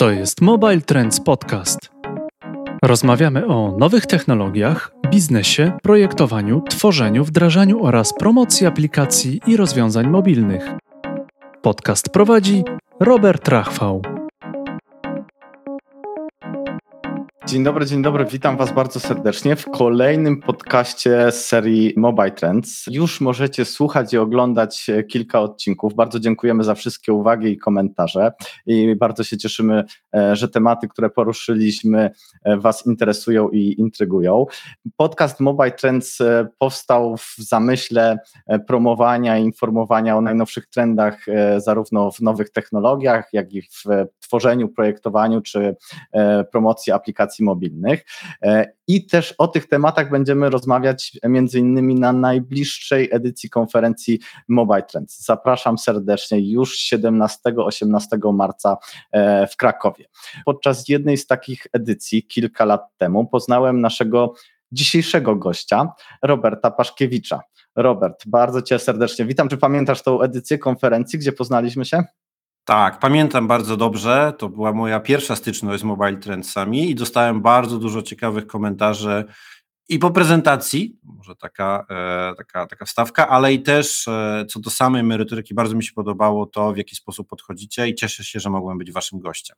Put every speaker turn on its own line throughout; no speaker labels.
To jest Mobile Trends Podcast. Rozmawiamy o nowych technologiach, biznesie, projektowaniu, tworzeniu, wdrażaniu oraz promocji aplikacji i rozwiązań mobilnych. Podcast prowadzi Robert Rachwał.
Dzień dobry, dzień dobry, witam Was bardzo serdecznie w kolejnym podcaście z serii Mobile Trends. Już możecie słuchać i oglądać kilka odcinków. Bardzo dziękujemy za wszystkie uwagi i komentarze i bardzo się cieszymy, e, że tematy, które poruszyliśmy, e, Was interesują i intrygują. Podcast Mobile Trends e, powstał w zamyśle promowania i informowania o najnowszych trendach, zarówno w nowych technologiach, jak i w tworzeniu, projektowaniu czy promocji aplikacji aplikacji mobilnych. E, I też o tych tematach będziemy rozmawiać między innymi na najbliższej edycji konferencji Mobile Trends. Zapraszam serdecznie już 17-18 marca e, w Krakowie. Podczas jednej z takich edycji kilka lat temu poznałem naszego dzisiejszego gościa, Roberta Paszkiewicza. Robert, bardzo Cię serdecznie witam. Czy pamiętasz tą edycję konferencji, gdzie poznaliśmy się?
Tak, pamiętam bardzo dobrze. To była moja pierwsza styczność z Mobile Trendsami i dostałem bardzo dużo ciekawych komentarzy i po prezentacji, może taka, e, taka, taka wstawka, ale i też e, co do samej merytoryki, bardzo mi się podobało to, w jaki sposób podchodzicie i cieszę się, że mogłem być waszym gościem.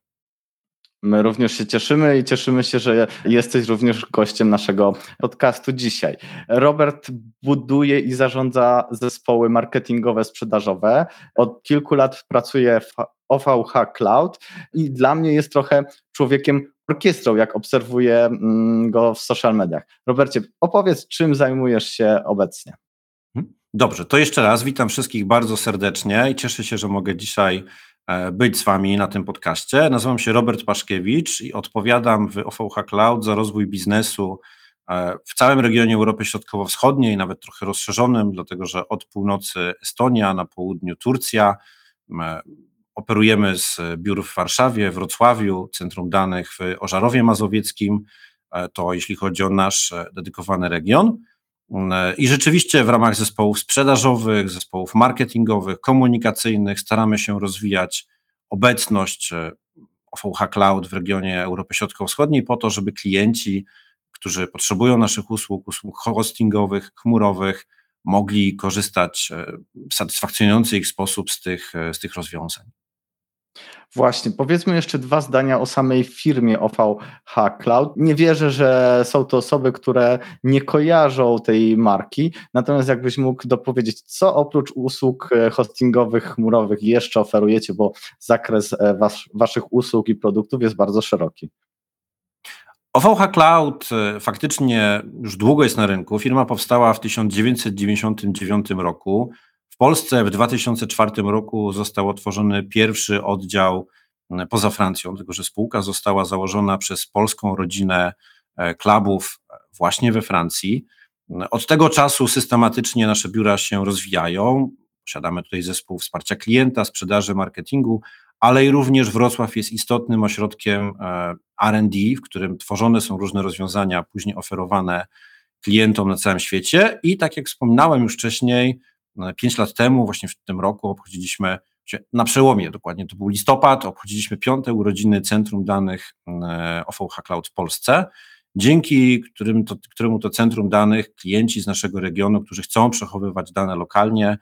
My również się cieszymy i cieszymy się, że jesteś również gościem naszego podcastu dzisiaj. Robert buduje i zarządza zespoły marketingowe, sprzedażowe. Od kilku lat pracuje w OVH Cloud i dla mnie jest trochę człowiekiem orkiestrą, jak obserwuję mm, go w social mediach. Robercie, opowiedz, czym zajmujesz się obecnie.
Dobrze, to jeszcze raz witam wszystkich bardzo serdecznie i cieszę się, że mogę dzisiaj być z Wami na tym podcaście. Nazywam się Robert Paszkiewicz i odpowiadam w OVH Cloud za rozwój biznesu e, w całym regionie Europy Środkowo-Wschodniej, nawet trochę rozszerzonym, dlatego że od północy Estonia, na południu Turcja. E, operujemy z biur w Warszawie, Wrocławiu, Centrum Danych w Ożarowie Mazowieckim. To jeśli chodzi o nasz dedykowany region. I rzeczywiście w ramach zespołów sprzedażowych, zespołów marketingowych, komunikacyjnych staramy się rozwijać obecność OVH Cloud w regionie Europy Środkowo-Wschodniej po to, żeby klienci, którzy potrzebują naszych usług, usług hostingowych, chmurowych, mogli korzystać e, w satysfakcjonujący ich sposób z tych, e, z tych rozwiązań.
Właśnie, powiedzmy jeszcze dwa zdania o samej firmie OVH Cloud. Nie wierzę, że są to osoby, które nie kojarzą tej marki, natomiast jakbyś mógł dopowiedzieć, co oprócz usług e, hostingowych, chmurowych jeszcze oferujecie, bo zakres e, was, waszych usług i produktów jest bardzo szeroki.
OVH Cloud e, faktycznie już długo jest na rynku. Firma powstała w 1999 roku. W Polsce w 2004 roku został otworzony pierwszy oddział poza Francją, tylko że spółka została założona przez polską rodzinę e, klubów e, właśnie we Francji. Od tego czasu systematycznie nasze biura się rozwijają. Posiadamy tutaj zespół wsparcia klienta, sprzedaży, marketingu, ale i również Wrocław jest istotnym ośrodkiem e, RD, w którym tworzone są różne rozwiązania, później oferowane klientom na całym świecie. I tak jak wspominałem już wcześniej, pięć lat temu, właśnie w tym roku, obchodziliśmy na przełomie, dokładnie to był listopad, obchodziliśmy piąte urodziny Centrum Danych e, OVH Cloud w Polsce, dzięki którym to, któremu to centrum danych klienci z naszego regionu, którzy chcą przechowywać dane lokalnie,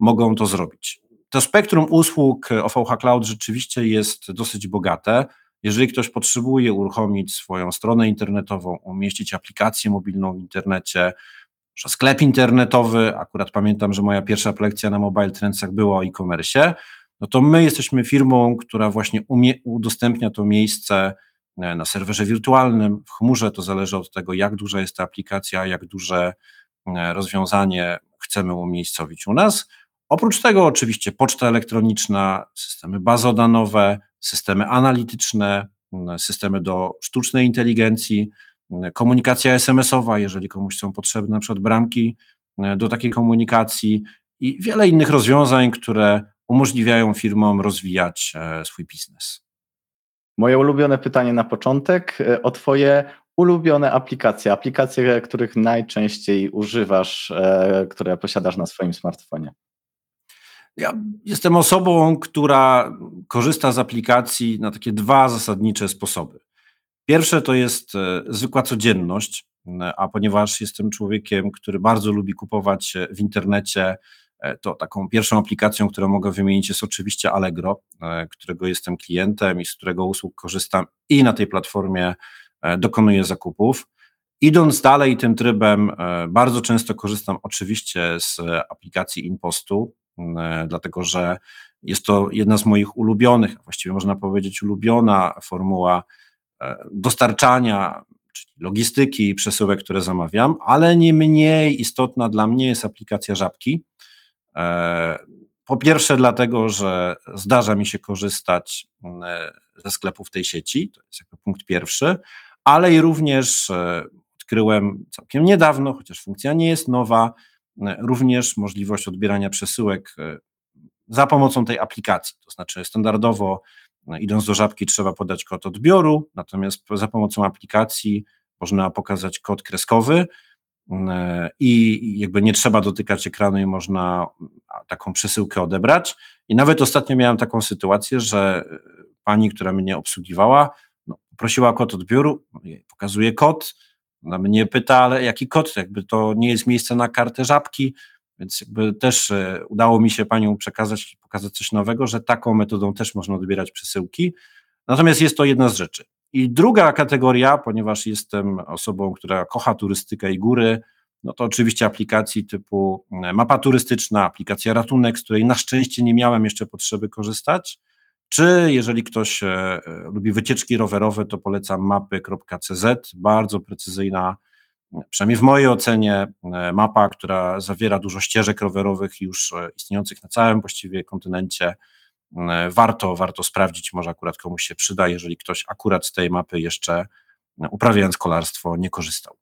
mogą to zrobić. To spektrum usług OVH Cloud rzeczywiście jest dosyć bogate. Jeżeli ktoś potrzebuje uruchomić swoją stronę internetową, umieścić aplikację mobilną w internecie, sklep internetowy, akurat pamiętam, że moja pierwsza lekcja na Mobile Trendsach była o e-commerce, no to my jesteśmy firmą, która właśnie umie, udostępnia to miejsce e, na serwerze wirtualnym, w chmurze, to zależy od tego, jak duża jest ta aplikacja, jak duże e, rozwiązanie chcemy umiejscowić u nas. Oprócz tego oczywiście poczta elektroniczna, systemy bazodanowe, systemy analityczne, systemy do sztucznej inteligencji, komunikacja SMS-owa, jeżeli komuś są potrzebne na przykład bramki e, do takiej komunikacji i wiele innych rozwiązań, które umożliwiają firmom rozwijać e, swój biznes.
Moje ulubione pytanie na początek e, o Twoje ulubione aplikacje, aplikacje, których najczęściej używasz, które posiadasz na swoim smartfonie.
Ja jestem osobą, która korzysta z aplikacji na takie dwa zasadnicze sposoby. Pierwsze to jest e, zwykła codzienność, a ponieważ jestem człowiekiem, który bardzo lubi kupować w internecie, to taką pierwszą aplikacją, którą mogę wymienić jest oczywiście Allegro, którego jestem klientem i z którego usług korzystam i na tej platformie dokonuję zakupów. Idąc dalej tym trybem, e, bardzo często korzystam oczywiście z aplikacji InPostu, e, dlatego że jest to jedna z moich ulubionych, właściwie można powiedzieć ulubiona formuła e, dostarczania, czyli logistyki i przesyłek, które zamawiam, ale nie mniej istotna dla mnie jest aplikacja Żabki. Po pierwsze, dlatego, że zdarza mi się korzystać ze sklepów tej sieci, to jest jakby punkt pierwszy, ale i również odkryłem całkiem niedawno, chociaż funkcja nie jest nowa, e, również możliwość odbierania przesyłek e, za pomocą tej aplikacji. To znaczy, standardowo e, idąc do żabki trzeba podać kod odbioru, natomiast za pomocą aplikacji można pokazać kod kreskowy i jakby nie trzeba dotykać ekranu i można taką przesyłkę odebrać. I nawet ostatnio miałem taką sytuację, że pani, która mnie obsługiwała, no, prosiła kod odbioru, pokazuje kod, ona mnie pyta, ale jaki kod? Jakby to nie jest miejsce na kartę żabki, więc jakby też e, udało mi się panią przekazać, pokazać coś nowego, że taką metodą też można odbierać przesyłki. Natomiast jest to jedna z rzeczy. I druga kategoria, ponieważ jestem osobą, która kocha turystykę i góry, no to oczywiście aplikacji typu e, mapa turystyczna, aplikacja ratunek, z której na szczęście nie miałem jeszcze potrzeby korzystać. Czy jeżeli ktoś e, e, lubi wycieczki rowerowe, to polecam mapy.cz, bardzo precyzyjna, przynajmniej w mojej ocenie, e, mapa, która zawiera dużo ścieżek rowerowych już istniejących na całym właściwie kontynencie. Warto, warto sprawdzić, może akurat komuś się przyda, jeżeli ktoś akurat z tej mapy jeszcze uprawiając kolarstwo nie korzystał.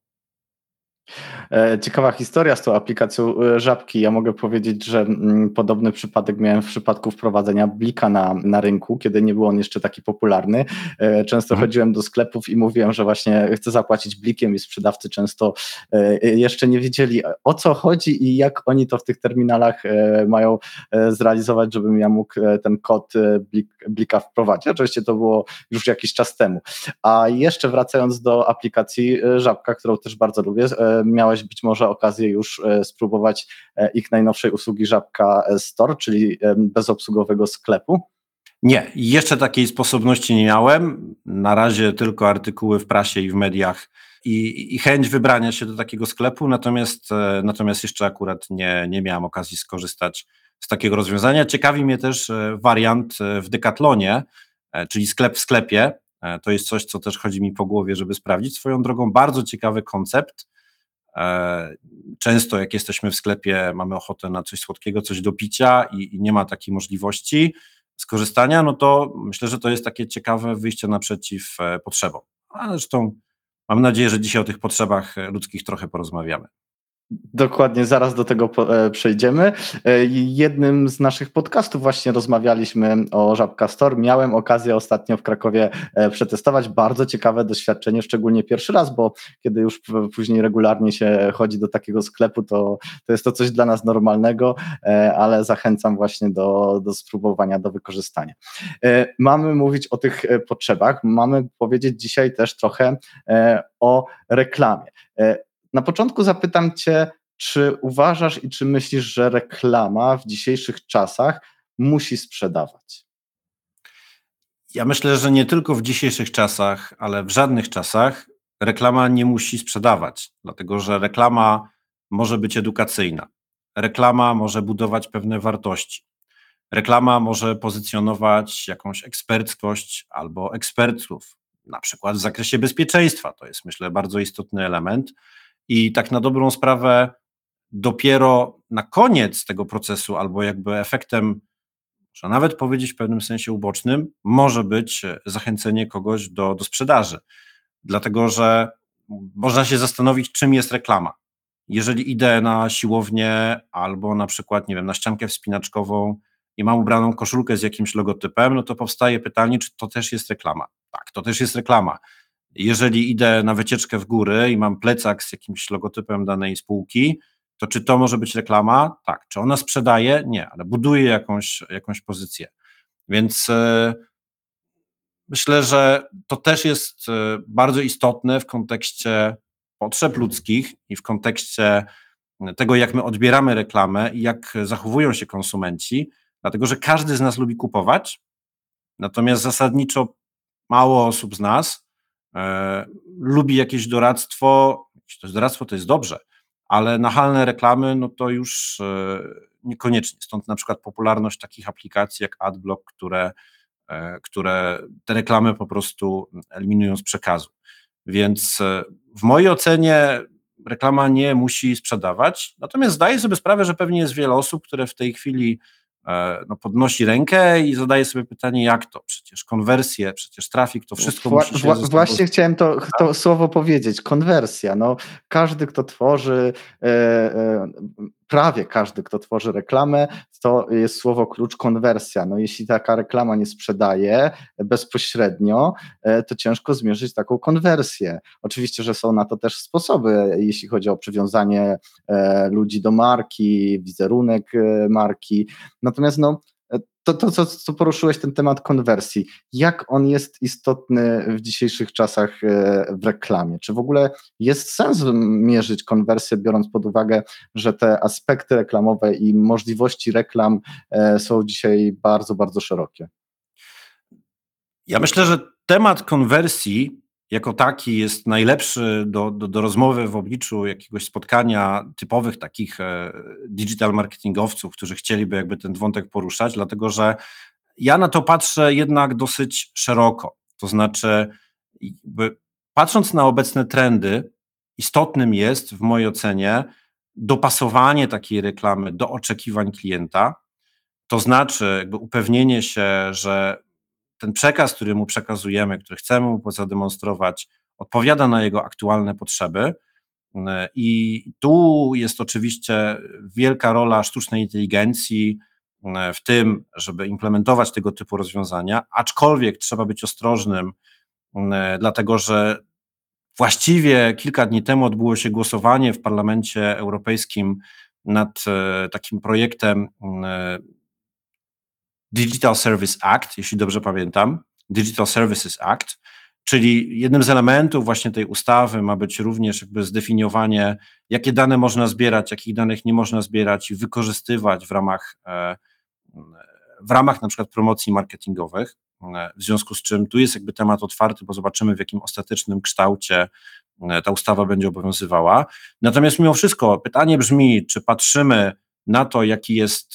E, ciekawa historia z tą aplikacją e, Żabki. Ja mogę powiedzieć, że mm, podobny przypadek miałem w przypadku wprowadzenia Blika na, na rynku, kiedy nie był on jeszcze taki popularny. E, często mhm. chodziłem do sklepów i mówiłem, że właśnie chcę zapłacić Blikiem i sprzedawcy często jeszcze nie wiedzieli o co chodzi i jak oni to w tych terminalach mają zrealizować, żebym ja mógł ten kod Blika wprowadzić. Oczywiście to było już jakiś czas temu. A jeszcze wracając do aplikacji Żabka, którą też bardzo lubię, miałeś być może okazję już e, spróbować e, ich najnowszej usługi Żabka Store, czyli bezobsługowego sklepu?
Nie, jeszcze takiej sposobności nie miałem. Na razie tylko artykuły w prasie i w mediach i, i chęć wybrania się do takiego sklepu, natomiast, e, natomiast jeszcze akurat nie, nie miałem okazji skorzystać z takiego rozwiązania. Ciekawi mnie też wariant w Decathlonie, czyli sklep w sklepie. To jest coś, co też chodzi mi po głowie, żeby sprawdzić. Swoją drogą bardzo ciekawy koncept E, często, jak jesteśmy w sklepie, mamy ochotę na coś słodkiego, coś do picia i, i, nie ma takiej możliwości skorzystania, no to myślę, że to jest takie ciekawe wyjście naprzeciw e, potrzebom. A zresztą mam nadzieję, że dzisiaj o tych potrzebach ludzkich trochę porozmawiamy.
Dokładnie, zaraz do tego e, przejdziemy. E, jednym z naszych podcastów właśnie rozmawialiśmy o Żabka Store. Miałem okazję ostatnio w Krakowie e, przetestować. Bardzo ciekawe doświadczenie, szczególnie pierwszy raz, bo kiedy już później regularnie się chodzi do takiego sklepu, to, to jest to coś dla nas normalnego, ale zachęcam właśnie do, do spróbowania, do wykorzystania. Mamy mówić o tych potrzebach, mamy powiedzieć dzisiaj też trochę o reklamie. Na początku zapytam Cię, czy uważasz i czy myślisz, że reklama w dzisiejszych czasach musi sprzedawać?
Ja myślę, że nie tylko w dzisiejszych czasach, ale w żadnych czasach reklama nie musi sprzedawać, dlatego że reklama może być edukacyjna. Reklama może budować pewne wartości. Reklama może pozycjonować jakąś eksperckość albo ekspertów, na przykład w zakresie bezpieczeństwa. To jest, myślę, bardzo istotny element. I tak na dobrą sprawę, dopiero na koniec tego procesu, albo jakby efektem, można nawet powiedzieć w pewnym sensie ubocznym, może być zachęcenie kogoś do, do sprzedaży. Dlatego, że można się zastanowić, czym jest reklama. Jeżeli idę na siłownię albo na przykład, nie wiem, na ściankę wspinaczkową i mam ubraną koszulkę z jakimś logotypem, no to powstaje pytanie, czy to też jest reklama. Tak, to też jest reklama. Jeżeli idę na wycieczkę w góry i mam plecak z jakimś logotypem danej spółki, to czy to może być reklama? Tak. Czy ona sprzedaje? Nie, ale buduje jakąś, jakąś pozycję. Więc myślę, że to też jest bardzo istotne w kontekście potrzeb ludzkich i w kontekście tego, jak my odbieramy reklamę i jak zachowują się konsumenci, dlatego że każdy z nas lubi kupować, natomiast zasadniczo mało osób z nas e, lubi jakieś doradztwo. To jest doradztwo to jest dobrze, ale nachalne reklamy, no to już e, niekoniecznie. Stąd na przykład popularność takich aplikacji jak AdBlock, które, e, które te reklamy po prostu eliminują z przekazu. Więc w mojej ocenie reklama nie musi sprzedawać, natomiast zdaję sobie sprawę, że pewnie jest wiele osób, które w tej chwili no, podnosi rękę i zadaje sobie pytanie, jak to? Przecież konwersje, przecież trafik, to wszystko
Wła,
musi się...
Właśnie chciałem to, to słowo powiedzieć, konwersja. No, każdy, kto tworzy e, e, prawie każdy, kto tworzy reklamę, to jest słowo klucz konwersja. No jeśli taka reklama nie sprzedaje bezpośrednio, e, to ciężko zmierzyć taką konwersję. Oczywiście, że są na to też sposoby, jeśli chodzi o przywiązanie e, ludzi do marki, wizerunek e, marki. Natomiast no, to, to co, co poruszyłeś, ten temat konwersji, jak on jest istotny w dzisiejszych czasach e, w reklamie? Czy w ogóle jest sens mierzyć konwersję, biorąc pod uwagę, że te aspekty reklamowe i możliwości reklam e, są dzisiaj bardzo, bardzo szerokie?
Ja myślę, że temat konwersji jako taki jest najlepszy do, do, do, rozmowy w obliczu jakiegoś spotkania typowych takich e, digital marketingowców, którzy chcieliby jakby ten wątek poruszać, dlatego że ja na to patrzę jednak dosyć szeroko. To znaczy, patrząc na obecne trendy, istotnym jest w mojej ocenie dopasowanie takiej reklamy do oczekiwań klienta. To znaczy, jakby upewnienie się, że ten przekaz, który mu przekazujemy, który chcemy mu zademonstrować, odpowiada na jego aktualne potrzeby. I tu jest oczywiście wielka rola sztucznej inteligencji w tym, żeby implementować tego typu rozwiązania, aczkolwiek trzeba być ostrożnym, dlatego że właściwie kilka dni temu odbyło się głosowanie w Parlamencie Europejskim nad e, takim projektem Digital Service Act, jeśli dobrze pamiętam, Digital Services Act, czyli jednym z elementów właśnie tej ustawy ma być również jakby zdefiniowanie, jakie dane można zbierać, jakich danych nie można zbierać i wykorzystywać w ramach, e, w ramach na przykład promocji marketingowych. E, w związku z czym tu jest jakby temat otwarty, bo zobaczymy, w jakim ostatecznym kształcie e, ta ustawa będzie obowiązywała. Natomiast mimo wszystko pytanie brzmi, czy patrzymy na to, jaki jest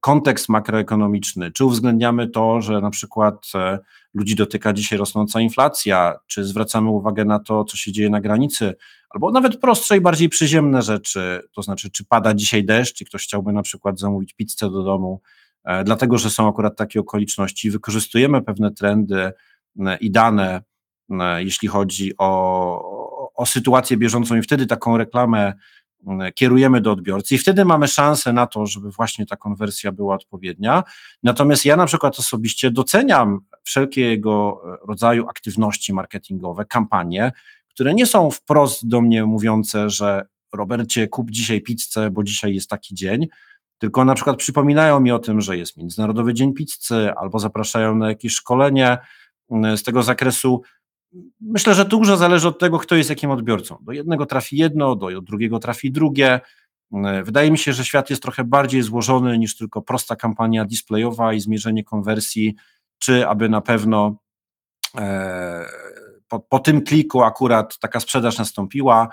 kontekst makroekonomiczny, czy uwzględniamy to, że na przykład e, ludzi dotyka dzisiaj rosnąca inflacja, czy zwracamy uwagę na to, co się dzieje na granicy, albo nawet prostsze i bardziej przyziemne rzeczy, to znaczy, czy pada dzisiaj deszcz i ktoś chciałby na przykład zamówić pizzę do domu, e, dlatego że są akurat takie okoliczności, wykorzystujemy pewne trendy i dane, jeśli chodzi o, o sytuację bieżącą i wtedy taką reklamę kierujemy do odbiorcy i wtedy mamy szansę na to, żeby właśnie ta konwersja była odpowiednia. Natomiast ja na przykład osobiście doceniam wszelkiego rodzaju aktywności marketingowe, kampanie, które nie są wprost do mnie mówiące, że Robercie, kup dzisiaj pizzę, bo dzisiaj jest taki dzień, tylko na przykład przypominają mi o tym, że jest Międzynarodowy Dzień Pizzy, albo zapraszają na jakieś szkolenie z tego zakresu myślę, że dużo zależy od tego, kto jest jakim odbiorcą. Do jednego trafi jedno, do drugiego trafi drugie. Wydaje mi się, że świat jest trochę bardziej złożony niż tylko prosta kampania displayowa i zmierzenie konwersji, czy aby na pewno e, po, po tym kliku akurat taka sprzedaż nastąpiła.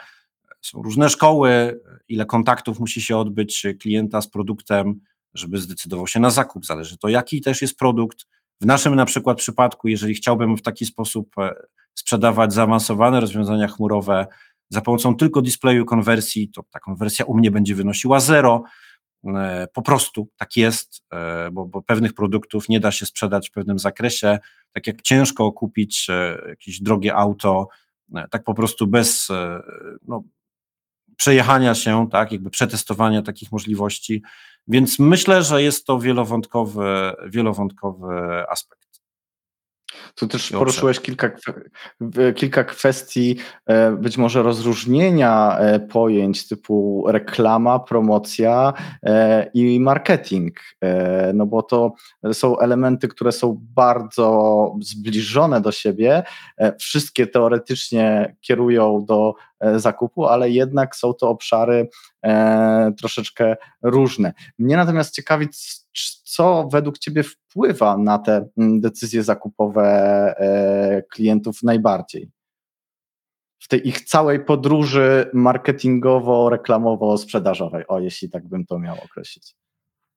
Są różne szkoły, ile kontaktów musi się odbyć klienta z produktem, żeby zdecydował się na zakup. Zależy to, jaki też jest produkt. W naszym na przykład przypadku, jeżeli chciałbym w taki sposób e, sprzedawać zaawansowane rozwiązania chmurowe za pomocą tylko displayu konwersji, to ta konwersja u mnie będzie wynosiła zero. E, po prostu tak jest, e, bo, bo, pewnych produktów nie da się sprzedać w pewnym zakresie. Tak jak ciężko kupić jakieś drogie auto, tak po prostu bez no, przejechania się, tak, jakby przetestowania takich możliwości. Więc myślę, że jest to wielowątkowy, wielowątkowy aspekt.
Tu też poruszyłeś kilka, kilka kwestii e, być może rozróżnienia e, pojęć typu reklama, promocja e, i marketing, no bo to są elementy, które są bardzo zbliżone do siebie, wszystkie teoretycznie kierują do zakupu, ale jednak są to obszary troszeczkę różne. Mnie natomiast ciekawi, co według Ciebie wpływa na te mm, decyzje zakupowe e, klientów najbardziej? W tej ich całej podróży marketingowo-reklamowo-sprzedażowej, o jeśli tak bym to miał określić.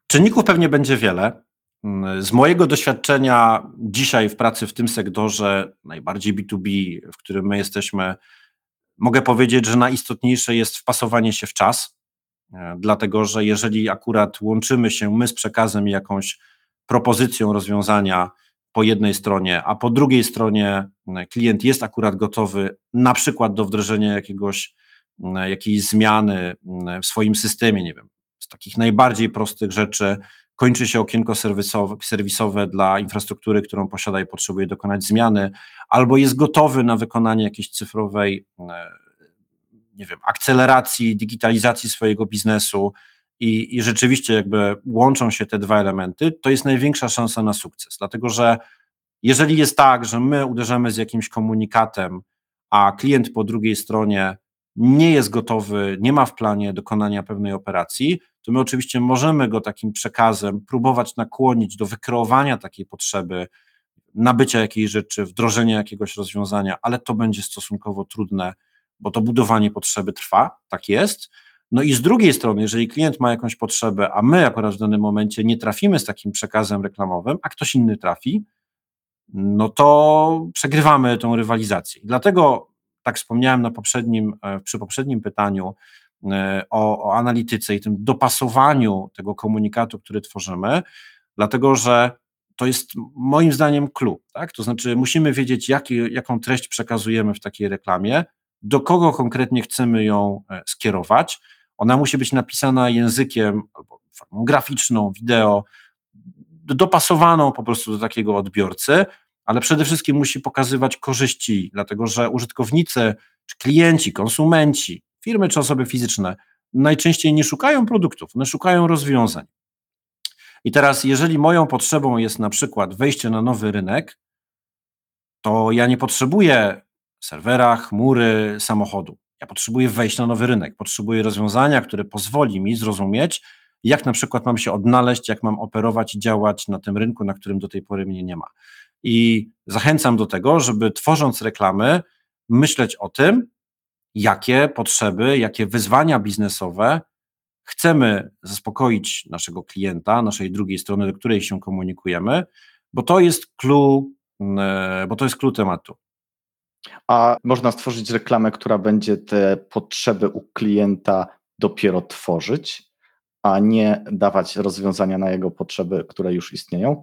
Czynników pewnie będzie wiele. Mm, z mojego doświadczenia dzisiaj w pracy w tym sektorze, najbardziej B2B, w którym my jesteśmy, mogę powiedzieć, że najistotniejsze jest wpasowanie się w czas. E, dlatego że jeżeli akurat łączymy się my z przekazem jakąś propozycją rozwiązania po jednej stronie, a po drugiej stronie e, klient jest akurat gotowy na przykład do wdrożenia jakiegoś, e, jakiejś zmiany w swoim systemie, nie wiem, z takich najbardziej prostych rzeczy kończy się okienko serwisowe, serwisowe dla infrastruktury, którą posiada i potrzebuje dokonać zmiany, albo jest gotowy na wykonanie jakiejś cyfrowej nie wiem, akceleracji, digitalizacji swojego biznesu i, i rzeczywiście jakby łączą się te dwa elementy, to jest największa szansa na sukces. Dlatego, że jeżeli jest tak, że my uderzamy z jakimś komunikatem, a klient po drugiej stronie nie jest gotowy, nie ma w planie dokonania pewnej operacji, to my oczywiście możemy go takim przekazem próbować nakłonić do wykreowania takiej potrzeby, nabycia jakiejś rzeczy, wdrożenia jakiegoś rozwiązania, ale to będzie stosunkowo trudne bo to budowanie potrzeby trwa, tak jest. No i z drugiej strony, jeżeli klient ma jakąś potrzebę, a my akurat w danym momencie nie trafimy z takim przekazem reklamowym, a ktoś inny trafi, no to przegrywamy tą rywalizację. I dlatego, tak wspomniałem na poprzednim, e, przy poprzednim pytaniu o, o analityce i tym dopasowaniu tego komunikatu, który tworzymy, dlatego że to jest moim zdaniem clue, tak? To znaczy musimy wiedzieć, jaki, jaką treść przekazujemy w takiej reklamie, do kogo konkretnie chcemy ją e, skierować. Ona musi być napisana językiem albo formą graficzną, wideo, dopasowaną po prostu do takiego odbiorcy, ale przede wszystkim musi pokazywać korzyści, dlatego że użytkownicy, czy klienci, konsumenci, firmy czy osoby fizyczne najczęściej nie szukają produktów, one szukają rozwiązań. I teraz, jeżeli moją potrzebą jest na przykład wejście na nowy rynek, to ja nie potrzebuję serwera, chmury, samochodu. Ja potrzebuję wejść na nowy rynek, potrzebuję rozwiązania, które pozwoli mi zrozumieć, jak na przykład mam się odnaleźć, jak mam operować i działać na tym rynku, na którym do tej pory mnie nie ma. I zachęcam do tego, żeby tworząc reklamy, myśleć o tym, jakie potrzeby, jakie wyzwania biznesowe chcemy zaspokoić naszego klienta, naszej drugiej strony, do której się komunikujemy, bo to jest clue, e, bo to jest clue tematu.
A można stworzyć reklamę, która będzie te potrzeby u klienta dopiero tworzyć, a nie dawać rozwiązania na jego potrzeby, które już istnieją?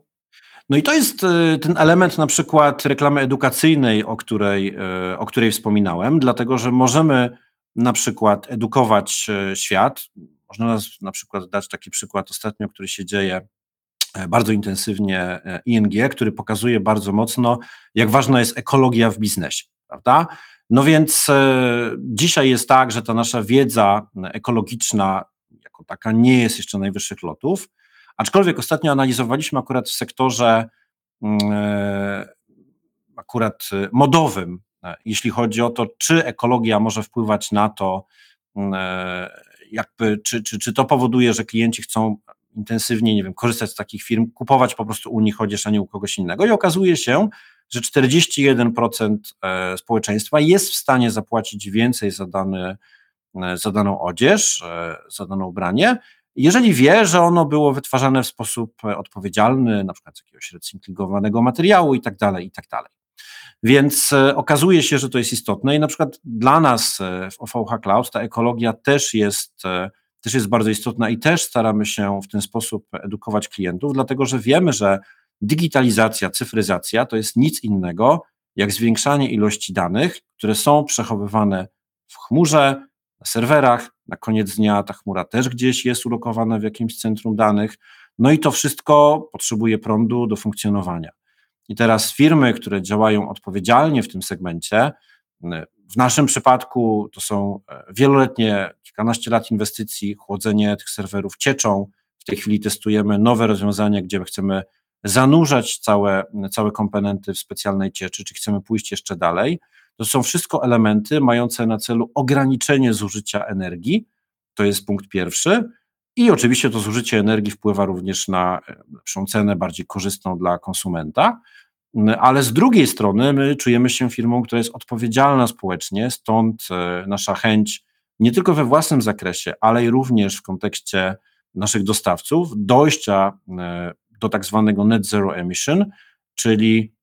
No i to jest y, ten element na przykład reklamy edukacyjnej, o której, y, o której wspominałem, dlatego że możemy na przykład edukować y, świat. Można na przykład dać taki przykład ostatnio, który się dzieje e, bardzo intensywnie e, ING, który pokazuje bardzo mocno, jak ważna jest ekologia w biznesie prawda? No więc e, dzisiaj jest tak, że ta nasza wiedza ekologiczna jako taka nie jest jeszcze najwyższych lotów, aczkolwiek ostatnio analizowaliśmy akurat w sektorze mm, e, akurat modowym, e, jeśli chodzi o to, czy ekologia może wpływać na to, mm, jakby, czy, czy, czy to powoduje, że klienci chcą intensywnie, nie wiem, korzystać z takich firm, kupować po prostu u nich, chociaż a nie u kogoś innego. I okazuje się, że 41% e, społeczeństwa jest w stanie zapłacić więcej za, dany, e, za daną odzież, e, za dane ubranie, jeżeli wie, że ono było wytwarzane w sposób odpowiedzialny, na przykład z jakiegoś recyklingowanego materiału i tak dalej, i tak dalej. Więc okazuje się, że to jest istotne i na przykład dla nas w OVH Cloud ta ekologia też jest, też jest bardzo istotna i też staramy się w ten sposób edukować klientów, dlatego że wiemy, że digitalizacja, cyfryzacja to jest nic innego jak zwiększanie ilości danych, które są przechowywane w chmurze, na serwerach. Na koniec dnia ta chmura też gdzieś jest ulokowana w jakimś centrum danych. No i to wszystko potrzebuje prądu do funkcjonowania. I teraz firmy, które działają odpowiedzialnie w tym segmencie, w naszym przypadku to są wieloletnie, kilkanaście lat inwestycji, chłodzenie tych serwerów cieczą. W tej chwili testujemy nowe rozwiązania, gdzie chcemy zanurzać całe, całe komponenty w specjalnej cieczy, czy chcemy pójść jeszcze dalej. To są wszystko elementy mające na celu ograniczenie zużycia energii. To jest punkt pierwszy. I oczywiście to zużycie energii wpływa również na lepszą cenę, bardziej korzystną dla konsumenta. Ale z drugiej strony my czujemy się firmą, która jest odpowiedzialna społecznie, stąd e, nasza chęć nie tylko we własnym zakresie, ale i również w kontekście naszych dostawców dojścia e, do tak zwanego net zero emission, czyli e,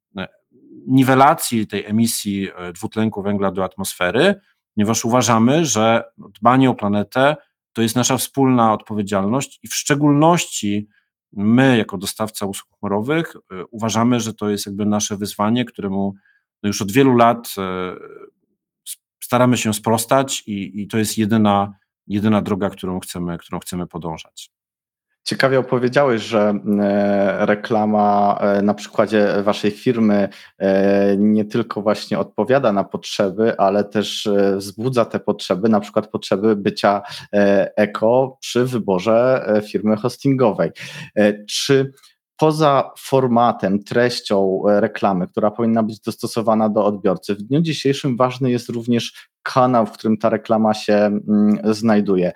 niwelacji tej emisji e, dwutlenku węgla do atmosfery, ponieważ uważamy, że dbanie o planetę to jest nasza wspólna odpowiedzialność i w szczególności my, jako dostawca usług chmurowych, e, uważamy, że to jest jakby nasze wyzwanie, któremu no już od wielu lat staramy się sprostać i, i to jest jedyna, jedyna droga, którą chcemy, którą chcemy podążać.
Ciekawie opowiedziałeś, że e, reklama e, na przykładzie waszej firmy e, nie tylko właśnie odpowiada na potrzeby, ale też wzbudza te potrzeby, na przykład potrzeby bycia eko przy wyborze firmy hostingowej. Czy poza formatem, treścią reklamy, która powinna być dostosowana do odbiorcy, w dniu dzisiejszym ważny jest również kanał, w którym ta reklama się mm, znajduje.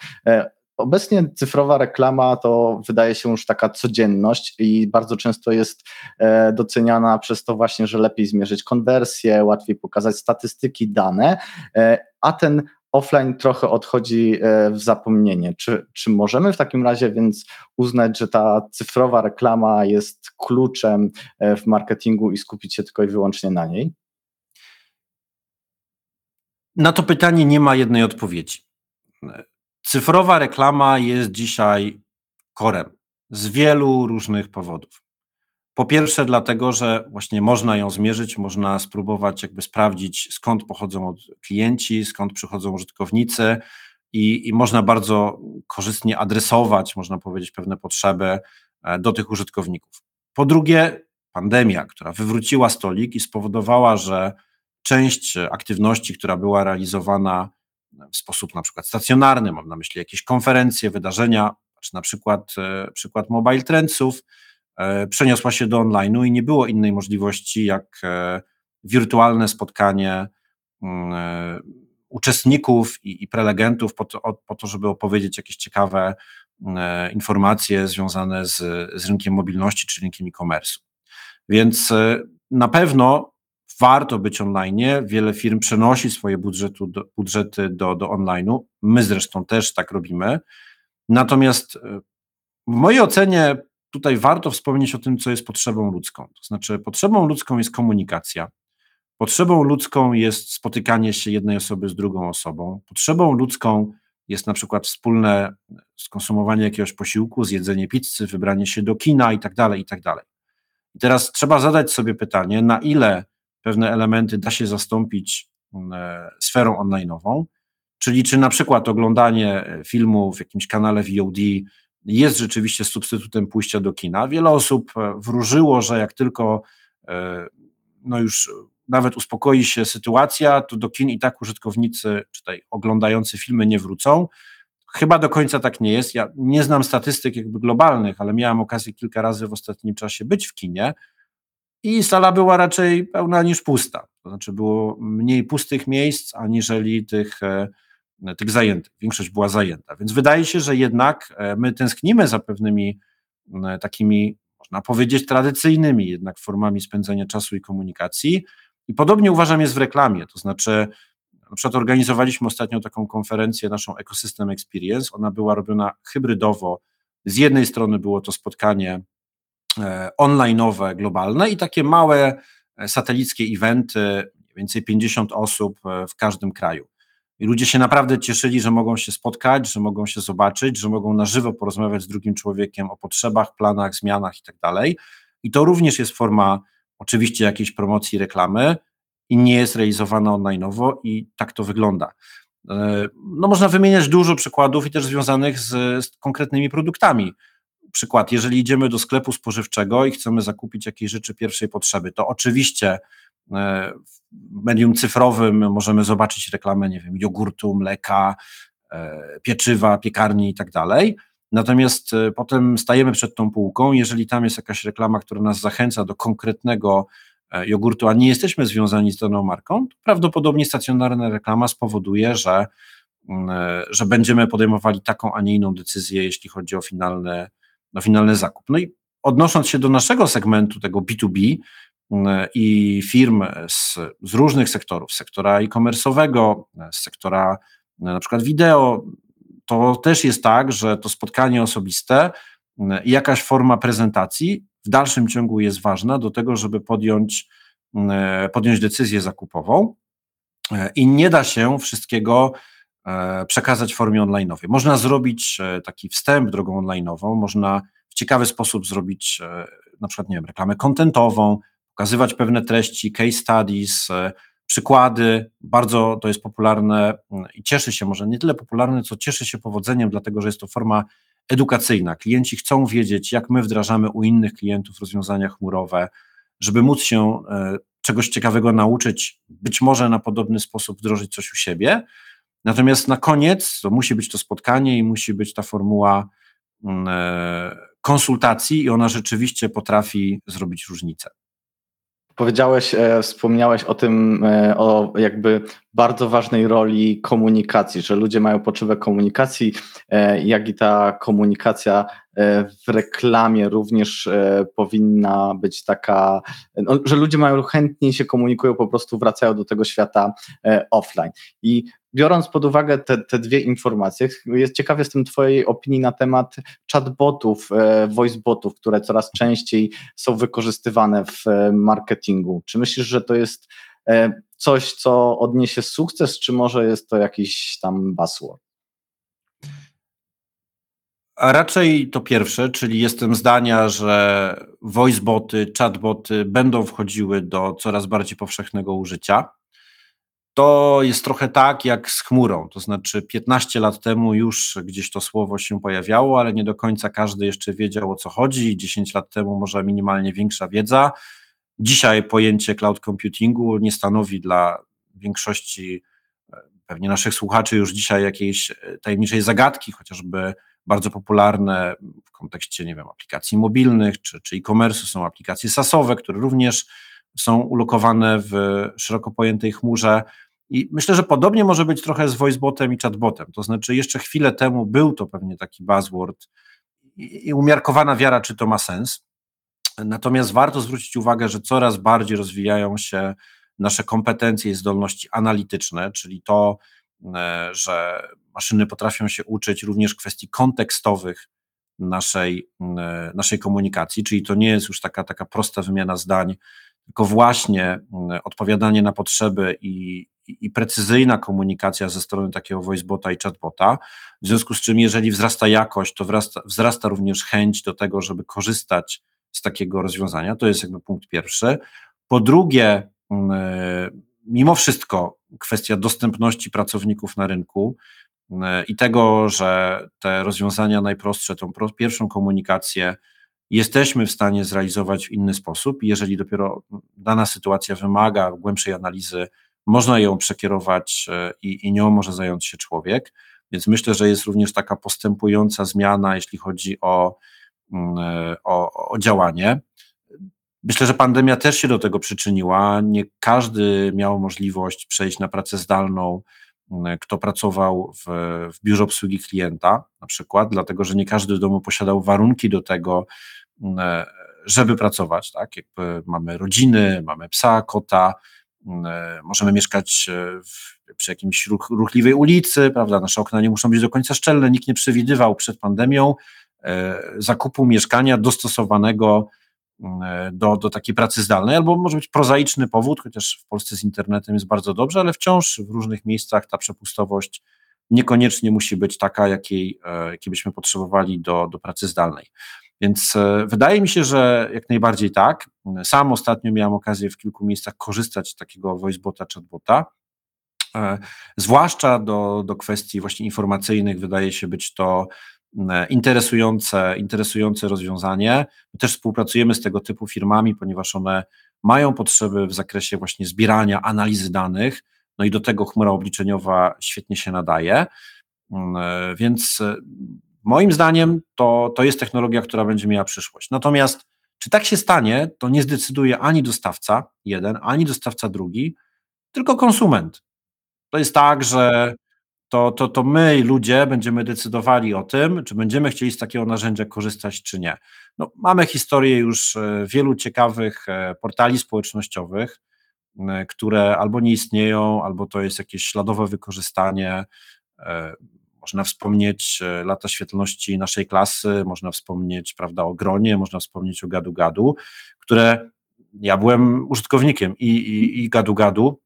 Obecnie cyfrowa reklama to wydaje się już taka codzienność i bardzo często jest e, doceniana przez to właśnie, że lepiej zmierzyć konwersję, łatwiej pokazać statystyki, dane, e, a ten offline trochę odchodzi e, w zapomnienie. Czy, czy możemy w takim razie więc uznać, że ta cyfrowa reklama jest kluczem w marketingu i skupić się tylko i wyłącznie na niej?
Na to pytanie nie ma jednej odpowiedzi. Cyfrowa reklama jest dzisiaj korem z wielu różnych powodów. Po pierwsze, dlatego, że właśnie można ją zmierzyć, można spróbować jakby sprawdzić, skąd pochodzą klienci, skąd przychodzą użytkownicy i, i można bardzo korzystnie adresować, można powiedzieć, pewne potrzeby e, do tych użytkowników. Po drugie, pandemia, która wywróciła stolik i spowodowała, że część aktywności, która była realizowana w sposób na przykład stacjonarny, mam na myśli jakieś konferencje, wydarzenia, czy na przykład e, przykład Mobile Trendsów, e, przeniosła się do online'u i nie było innej możliwości jak e, wirtualne spotkanie mm, uczestników i, i prelegentów po to, po to, żeby opowiedzieć jakieś ciekawe informacje związane z, z rynkiem mobilności czy rynkiem e-commerce. Więc na pewno warto być online. Wiele firm przenosi swoje budżetu do, budżety do, do online'u. My zresztą też tak robimy. Natomiast e, w mojej ocenie tutaj warto wspomnieć o tym, co jest potrzebą ludzką. To znaczy, potrzebą ludzką jest komunikacja. Potrzebą ludzką jest spotykanie się jednej osoby z drugą osobą. Potrzebą ludzką jest na przykład wspólne skonsumowanie jakiegoś posiłku, zjedzenie pizzy, wybranie się do kina i tak dalej, i tak. I teraz trzeba zadać sobie pytanie, na ile pewne elementy da się zastąpić e, sferą online'ową, czyli czy na przykład oglądanie e, filmu w jakimś kanale VOD jest rzeczywiście substytutem pójścia do kina. Wiele osób e, wróżyło, że jak tylko no już nawet uspokoi się sytuacja, to do kin i tak użytkownicy, czy tutaj oglądający filmy nie wrócą. Chyba do końca tak nie jest. Ja nie znam statystyk jakby globalnych, ale miałem okazję kilka razy w ostatnim czasie być w kinie i sala była raczej pełna niż pusta. To znaczy było mniej pustych miejsc, aniżeli tych, e, tych zajętych. Większość była zajęta. Więc wydaje się, że jednak e, my tęsknimy za pewnymi takimi, można powiedzieć, tradycyjnymi jednak formami spędzania czasu i komunikacji. I podobnie uważam jest w reklamie. To znaczy, na przykład organizowaliśmy ostatnio taką konferencję, naszą Ecosystem Experience. Ona była robiona hybrydowo. Z jednej strony było to spotkanie online'owe, globalne i takie małe e, satelickie eventy, mniej więcej 50 osób e, w każdym kraju. I ludzie się naprawdę cieszyli, że mogą się spotkać, że mogą się zobaczyć, że mogą na żywo porozmawiać z drugim człowiekiem o potrzebach, planach, zmianach i tak. I to również jest forma oczywiście jakiejś promocji, reklamy i nie jest realizowana online'owo i tak to wygląda. No można wymieniać dużo przykładów i też związanych z, z konkretnymi produktami przykład, jeżeli idziemy do sklepu spożywczego i chcemy zakupić jakieś rzeczy pierwszej potrzeby, to oczywiście e, w medium cyfrowym możemy zobaczyć reklamę, nie wiem, jogurtu, mleka, e, pieczywa, piekarni i tak dalej. Natomiast e, potem stajemy przed tą półką, jeżeli tam jest jakaś reklama, która nas zachęca do konkretnego jogurtu, a nie jesteśmy związani z daną marką, to prawdopodobnie stacjonarna reklama spowoduje, że Mm, że będziemy podejmowali taką, a nie inną decyzję, jeśli chodzi o finalny, o finalny zakup. No i odnosząc się do naszego segmentu, tego B2B mm, i firm z, z różnych sektorów, sektora e-commerce'owego, sektora e, na przykład wideo, to też jest tak, że to spotkanie osobiste mm, i jakaś forma prezentacji w dalszym ciągu jest ważna do tego, żeby podjąć, e, podjąć decyzję zakupową. I nie da się wszystkiego E, przekazać w formie online'owej. Można zrobić e, taki wstęp drogą online'ową, można w ciekawy sposób zrobić e, na przykład, nie wiem, reklamę kontentową, pokazywać pewne treści, case studies, przykłady. Bardzo to jest popularne mm, i cieszy się, może nie tyle popularne, co cieszy się powodzeniem, dlatego że jest to forma edukacyjna. Klienci chcą wiedzieć, jak my wdrażamy u innych klientów rozwiązania chmurowe, żeby móc się czegoś ciekawego nauczyć, być może na podobny sposób wdrożyć coś u siebie. Natomiast na koniec to musi być to spotkanie i musi być ta formuła mm, e, konsultacji, i ona rzeczywiście potrafi zrobić różnicę.
Powiedziałeś, e, wspomniałeś o tym, e, o jakby bardzo ważnej roli komunikacji, że ludzie mają potrzebę komunikacji, jak i ta komunikacja w reklamie również powinna być taka, no, że ludzie mają chętniej się komunikują, po prostu wracają do tego świata offline. I biorąc pod uwagę te, te dwie informacje, jest ciekaw jestem Twojej opinii na temat chatbotów, e, voicebotów, które coraz częściej są wykorzystywane w e, marketingu. Czy myślisz, że to jest e, coś, co odniesie sukces, czy może jest to jakiś tam buzzword?
A raczej to pierwsze, czyli jestem zdania, że voiceboty, chatboty będą wchodziły do coraz bardziej powszechnego użycia to jest trochę tak jak z chmurą. To znaczy, 15 lat temu już gdzieś to słowo się pojawiało, ale nie do końca każdy jeszcze wiedział o co chodzi. 10 lat temu może minimalnie większa wiedza. Dzisiaj pojęcie cloud computingu nie stanowi dla większości e, pewnie naszych słuchaczy już dzisiaj jakiejś e, tajemniczej zagadki, chociażby bardzo popularne w kontekście, nie wiem, aplikacji mobilnych czy, czy e-commerce są aplikacje SaaSowe, które również są ulokowane w szeroko pojętej chmurze. I myślę, że podobnie może być trochę z voicebotem i chatbotem. To znaczy, jeszcze chwilę temu był to pewnie taki buzzword i umiarkowana wiara, czy to ma sens. Natomiast warto zwrócić uwagę, że coraz bardziej rozwijają się nasze kompetencje i zdolności analityczne, czyli to, e, że maszyny potrafią się uczyć również kwestii kontekstowych naszej, e, naszej komunikacji, czyli to nie jest już taka, taka prosta wymiana zdań, tylko właśnie mm, odpowiadanie na potrzeby i, i, precyzyjna komunikacja ze strony takiego voicebota i chatbota, w związku z czym jeżeli wzrasta jakość, to wzrasta, wzrasta również chęć do tego, żeby korzystać z takiego rozwiązania, to jest jakby punkt pierwszy. Po drugie, mm, e, mimo wszystko kwestia dostępności pracowników na rynku mm, i tego, że te rozwiązania najprostsze, tą pierwszą komunikację jesteśmy w stanie zrealizować w inny sposób. Jeżeli dopiero dana sytuacja wymaga głębszej analizy, można ją przekierować e, i, i nią może zająć się człowiek. Więc myślę, że jest również taka postępująca zmiana, jeśli chodzi o, mm, e, o, o działanie. Myślę, że pandemia też się do tego przyczyniła. Nie każdy miał możliwość przejść na pracę zdalną, mm, kto pracował w, w biurze obsługi klienta, na przykład, dlatego że nie każdy w domu posiadał warunki do tego, żeby pracować, tak? Jakby mamy rodziny, mamy psa, kota, e, możemy mieszkać e, w, przy jakimś ruch, ruchliwej ulicy, prawda? Nasze okna nie muszą być do końca szczelne. Nikt nie przewidywał przed pandemią zakupu mieszkania dostosowanego do, do takiej pracy zdalnej, albo może być prozaiczny powód, chociaż w Polsce z internetem jest bardzo dobrze, ale wciąż w różnych miejscach ta przepustowość niekoniecznie musi być taka, jakiej, jakiej byśmy potrzebowali do, do pracy zdalnej. Więc e, wydaje mi się, że jak najbardziej tak. Sam ostatnio miałem okazję w kilku miejscach korzystać z takiego voicebota, chatbota. E, zwłaszcza do, do kwestii właśnie informacyjnych wydaje się być to interesujące, interesujące rozwiązanie. My też współpracujemy z tego typu firmami, ponieważ one mają potrzeby w zakresie właśnie zbierania, analizy danych, no i do tego chmura obliczeniowa świetnie się nadaje. Więc moim zdaniem to, to jest technologia, która będzie miała przyszłość. Natomiast czy tak się stanie, to nie zdecyduje ani dostawca jeden, ani dostawca drugi, tylko konsument. To jest tak, że to, to, to my, ludzie, będziemy decydowali o tym, czy będziemy chcieli z takiego narzędzia korzystać, czy nie. No, mamy historię już e, wielu ciekawych e, portali społecznościowych, które albo nie istnieją, albo to jest jakieś śladowe wykorzystanie. E, można wspomnieć lata świetlności naszej klasy, można wspomnieć prawda, o gronie, można wspomnieć o gadu-gadu, które ja byłem użytkownikiem i, i, i gadu-gadu,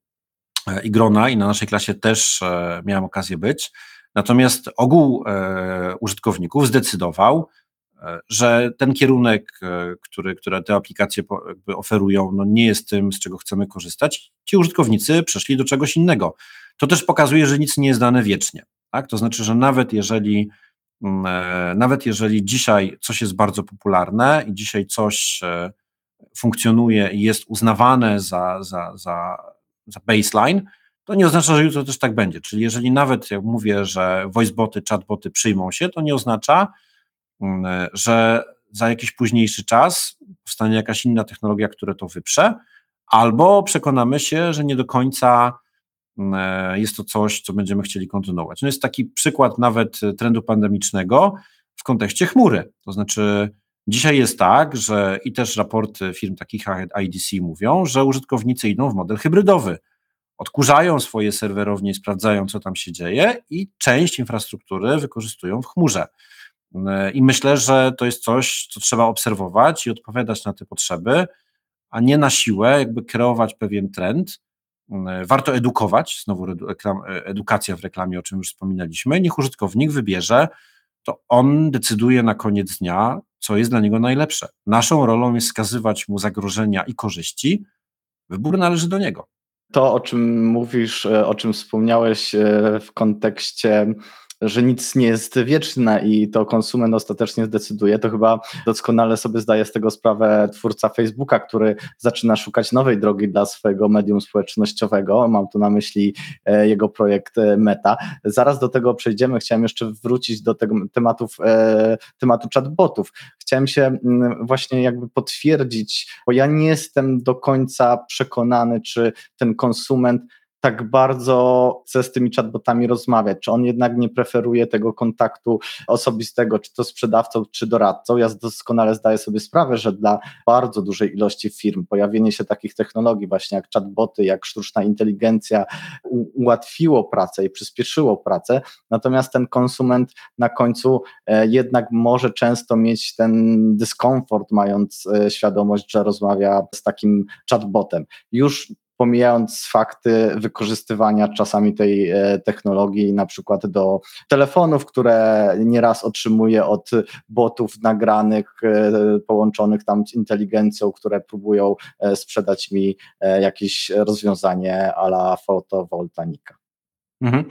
E, i grona i na naszej klasie też e, miałem okazję być. Natomiast ogół e, użytkowników zdecydował, że ten kierunek, który, które te aplikacje oferują, no nie jest tym, z czego chcemy korzystać. Ci użytkownicy przeszli do czegoś innego. To też pokazuje, że nic nie jest dane wiecznie. Tak? To znaczy, że nawet jeżeli, mm, nawet jeżeli dzisiaj coś jest bardzo popularne i dzisiaj coś funkcjonuje i jest uznawane za, za, za za baseline, to nie oznacza, że jutro też tak będzie. Czyli jeżeli nawet, jak mówię, że voiceboty, chatboty przyjmą się, to nie oznacza, mm, że za jakiś późniejszy czas powstanie jakaś inna technologia, która to wyprze, albo przekonamy się, że nie do końca jest to coś, co będziemy chcieli kontynuować. No jest taki przykład nawet trendu pandemicznego w kontekście chmury. To znaczy, Dzisiaj jest tak, że i też raporty firm takich jak IDC mówią, że użytkownicy idą w model hybrydowy. Odkurzają swoje serwerownie, sprawdzają, co tam się dzieje, i część infrastruktury wykorzystują w chmurze. I myślę, że to jest coś, co trzeba obserwować i odpowiadać na te potrzeby, a nie na siłę, jakby kreować pewien trend. Warto edukować, znowu edukacja w reklamie, o czym już wspominaliśmy. Niech użytkownik wybierze, to on decyduje na koniec dnia, co jest dla niego najlepsze. Naszą rolą jest wskazywać mu zagrożenia i korzyści. Wybór należy do niego.
To, o czym mówisz, e, o czym wspomniałeś e, w kontekście że nic nie jest wieczne i to konsument ostatecznie zdecyduje, to chyba doskonale sobie zdaje z tego sprawę twórca Facebooka, który zaczyna szukać nowej drogi dla swojego medium społecznościowego. Mam tu na myśli e, jego projekt e, Meta. Zaraz do tego przejdziemy. Chciałem jeszcze wrócić do tego tematów, e, tematu chatbotów. Chciałem się mm, właśnie jakby potwierdzić, bo ja nie jestem do końca przekonany, czy ten konsument tak bardzo chce z tymi chatbotami rozmawiać, czy on jednak nie preferuje tego kontaktu osobistego, czy to sprzedawcą, czy doradcą. Ja doskonale zdaję sobie sprawę, że dla bardzo dużej ilości firm pojawienie się takich technologii właśnie jak chatboty, jak sztuczna inteligencja ułatwiło pracę i przyspieszyło pracę, natomiast ten konsument na końcu e, jednak może często mieć ten dyskomfort, mając e, świadomość, że rozmawia z takim chatbotem. Już pomijając fakty wykorzystywania czasami tej e, technologii, na przykład do telefonów, które nieraz otrzymuje od botów nagranych, e, połączonych tam z inteligencją, które próbują e, sprzedać mi jakieś rozwiązanie ala fotowoltanika. Mhm.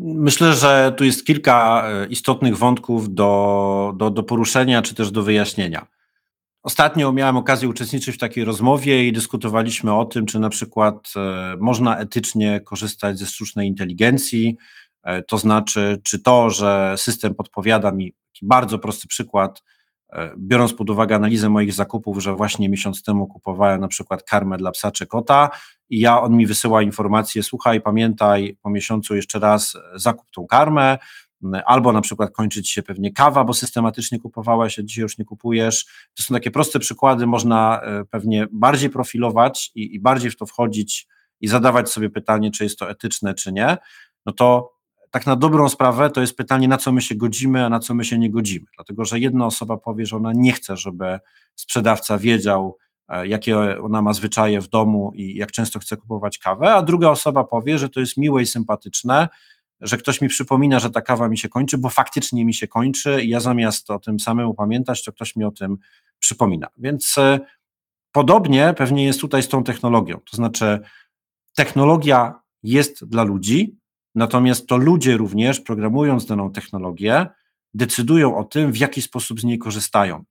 Myślę, że tu jest kilka istotnych wątków do, do, do poruszenia czy też do wyjaśnienia. Ostatnio miałem okazję uczestniczyć w takiej rozmowie i dyskutowaliśmy o tym, czy na przykład e, można etycznie korzystać ze sztucznej inteligencji. E, to znaczy, czy to, że system podpowiada mi, bardzo prosty przykład, e, biorąc pod uwagę analizę moich zakupów, że właśnie miesiąc temu kupowałem na przykład karmę dla psa czy kota i ja on mi wysyła informację, słuchaj, pamiętaj po miesiącu jeszcze raz zakup tą karmę, albo na przykład kończyć się pewnie kawa, bo systematycznie kupowałeś, a dzisiaj już nie kupujesz. To są takie proste przykłady, można e, pewnie bardziej profilować i, i bardziej w to wchodzić i zadawać sobie pytanie, czy jest to etyczne, czy nie. No to tak na dobrą sprawę to jest pytanie, na co my się godzimy, a na co my się nie godzimy. Dlatego, że jedna osoba powie, że ona nie chce, żeby sprzedawca wiedział, e, jakie ona ma zwyczaje w domu i jak często chce kupować kawę, a druga osoba powie, że to jest miłe i sympatyczne, że ktoś mi przypomina, że ta kawa mi się kończy, bo faktycznie mi się kończy i ja zamiast o tym samemu pamiętać, to ktoś mi o tym przypomina. Więc e, podobnie pewnie jest tutaj z tą technologią. To znaczy, technologia jest dla ludzi, natomiast to ludzie również, programując daną technologię, decydują o tym, w jaki sposób z niej korzystają.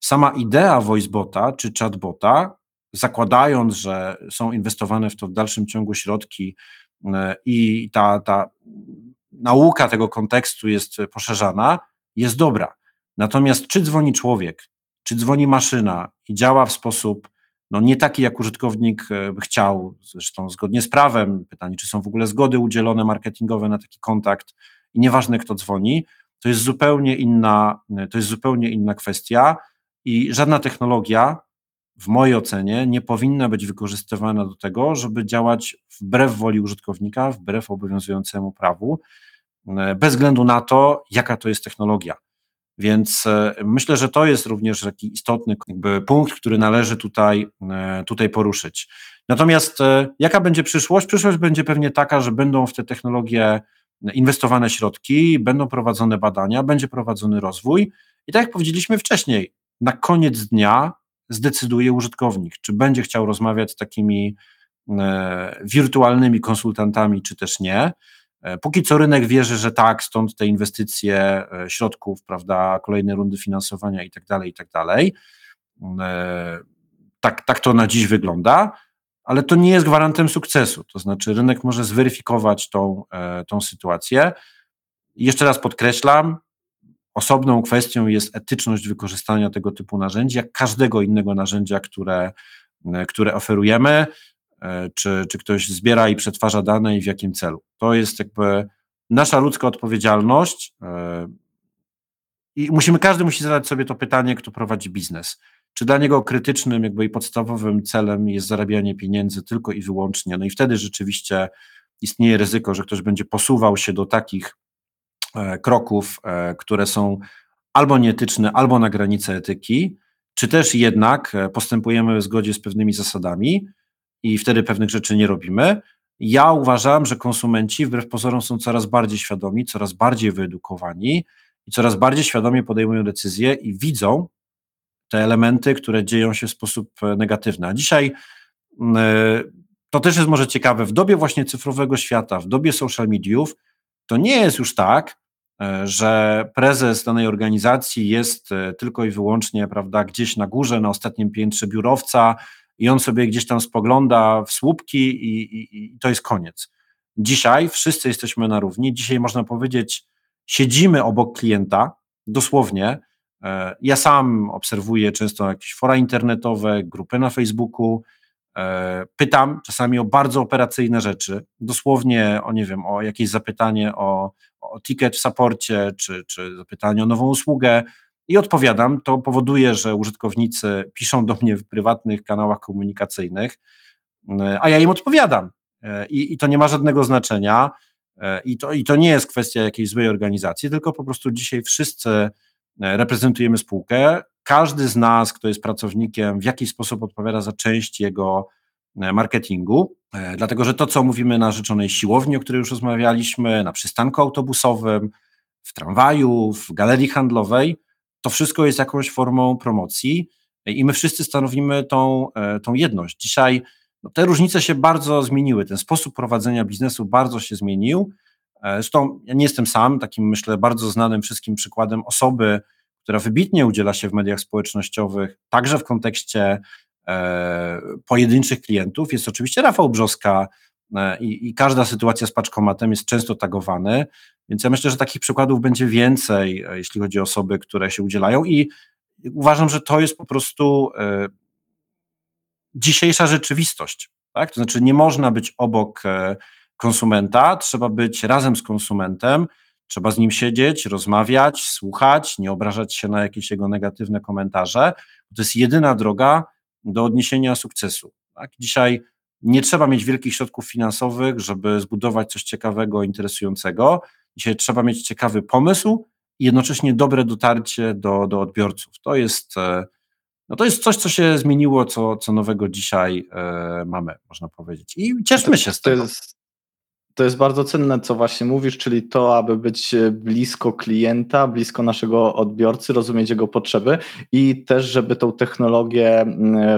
Sama idea voicebota czy chatbota, zakładając, że są inwestowane w to w dalszym ciągu środki i ta, ta nauka tego kontekstu jest poszerzana, jest dobra. Natomiast czy dzwoni człowiek, czy dzwoni maszyna i działa w sposób no, nie taki, jak użytkownik e, by chciał, zresztą zgodnie z prawem, pytanie, czy są w ogóle zgody udzielone marketingowe na taki kontakt i nieważne, kto dzwoni, to jest zupełnie inna, to jest zupełnie inna kwestia i żadna technologia, w mojej ocenie, nie powinna być wykorzystywana do tego, żeby działać wbrew woli użytkownika, wbrew obowiązującemu prawu, e, bez względu na to, jaka to jest technologia. Więc e, myślę, że to jest również taki istotny punkt, który należy tutaj, e, tutaj poruszyć. Natomiast jaka będzie przyszłość? Przyszłość będzie pewnie taka, że będą w te technologie inwestowane środki, będą prowadzone badania, będzie prowadzony rozwój i tak jak powiedzieliśmy wcześniej, na koniec dnia zdecyduje użytkownik, czy będzie chciał rozmawiać z takimi e, wirtualnymi konsultantami, czy też nie. E, póki co rynek wierzy, że tak, stąd te inwestycje e, środków, prawda, kolejne rundy finansowania i tak dalej, i tak dalej. Tak, tak to na dziś wygląda, ale to nie jest gwarantem sukcesu. To znaczy, rynek może zweryfikować tą, tą sytuację. Jeszcze raz podkreślam, Osobną kwestią jest etyczność wykorzystania tego typu narzędzi, jak każdego innego narzędzia, które, e, które oferujemy, e, czy, czy ktoś zbiera i przetwarza dane i w jakim celu. To jest jakby nasza ludzka odpowiedzialność e, i musimy, każdy musi zadać sobie to pytanie, kto prowadzi biznes. Czy dla niego krytycznym jakby i podstawowym celem jest zarabianie pieniędzy tylko i wyłącznie, no i wtedy rzeczywiście istnieje ryzyko, że ktoś będzie posuwał się do takich kroków, e, które są albo nieetyczne, albo na granicy etyki, czy też jednak e, postępujemy w zgodzie z pewnymi zasadami i wtedy pewnych rzeczy nie robimy. Ja uważam, że konsumenci wbrew pozorom są coraz bardziej świadomi, coraz bardziej wyedukowani i coraz bardziej świadomie podejmują decyzje i widzą te elementy, które dzieją się w sposób negatywny. A dzisiaj to też jest może ciekawe, w dobie właśnie cyfrowego świata, w dobie social mediów, to nie jest już tak, E, że prezes danej organizacji jest e, tylko i wyłącznie, prawda, gdzieś na górze, na ostatnim piętrze biurowca i on sobie gdzieś tam spogląda w słupki i, i, i to jest koniec. Dzisiaj wszyscy jesteśmy na równi. Dzisiaj można powiedzieć, siedzimy obok klienta, dosłownie. E, ja sam obserwuję często jakieś fora internetowe, grupy na Facebooku, pytam czasami o bardzo operacyjne rzeczy, dosłownie o, nie wiem, o jakieś zapytanie o o ticket w saporcie, czy, czy zapytanie o nową usługę i odpowiadam. To powoduje, że użytkownicy piszą do mnie w prywatnych kanałach komunikacyjnych, e, a ja im odpowiadam. E, I, i to nie ma żadnego znaczenia. E, I to, I to nie jest kwestia jakiejś złej organizacji, tylko po prostu dzisiaj wszyscy reprezentujemy spółkę. Każdy z nas, kto jest pracownikiem, w jakiś sposób odpowiada za część jego E, marketingu, e, dlatego że to, co mówimy na rzeczonej siłowni, o której już rozmawialiśmy, na przystanku autobusowym, w tramwaju, w galerii handlowej, to wszystko jest jakąś formą promocji i my wszyscy stanowimy tą, e, tą jedność. Dzisiaj no, te różnice się bardzo zmieniły, ten sposób prowadzenia biznesu bardzo się zmienił. Zresztą ja nie jestem sam, takim myślę bardzo znanym wszystkim przykładem osoby, która wybitnie udziela się w mediach społecznościowych, także w kontekście E, pojedynczych klientów jest oczywiście Rafał Brzoska e, i, i każda sytuacja z paczkomatem jest często tagowany, więc ja myślę, że takich przykładów będzie więcej, e, jeśli chodzi o osoby, które się udzielają i uważam, że to jest po prostu dzisiejsza rzeczywistość. Tak? To znaczy nie można być obok konsumenta, trzeba być razem z konsumentem, trzeba z nim siedzieć, rozmawiać, słuchać, nie obrażać się na jakieś jego negatywne komentarze. To jest jedyna droga, do odniesienia sukcesu. Tak? Dzisiaj nie trzeba mieć wielkich środków finansowych, żeby zbudować coś ciekawego, interesującego. Dzisiaj trzeba mieć ciekawy pomysł i jednocześnie dobre dotarcie do, do odbiorców. To jest, e, no to jest coś, co się zmieniło, co, co nowego dzisiaj e, mamy, można powiedzieć. I cieszmy się z tego.
To jest, To jest bardzo cenne, co właśnie mówisz, czyli to, aby być blisko klienta, blisko naszego odbiorcy, rozumieć jego potrzeby i też, żeby tą technologię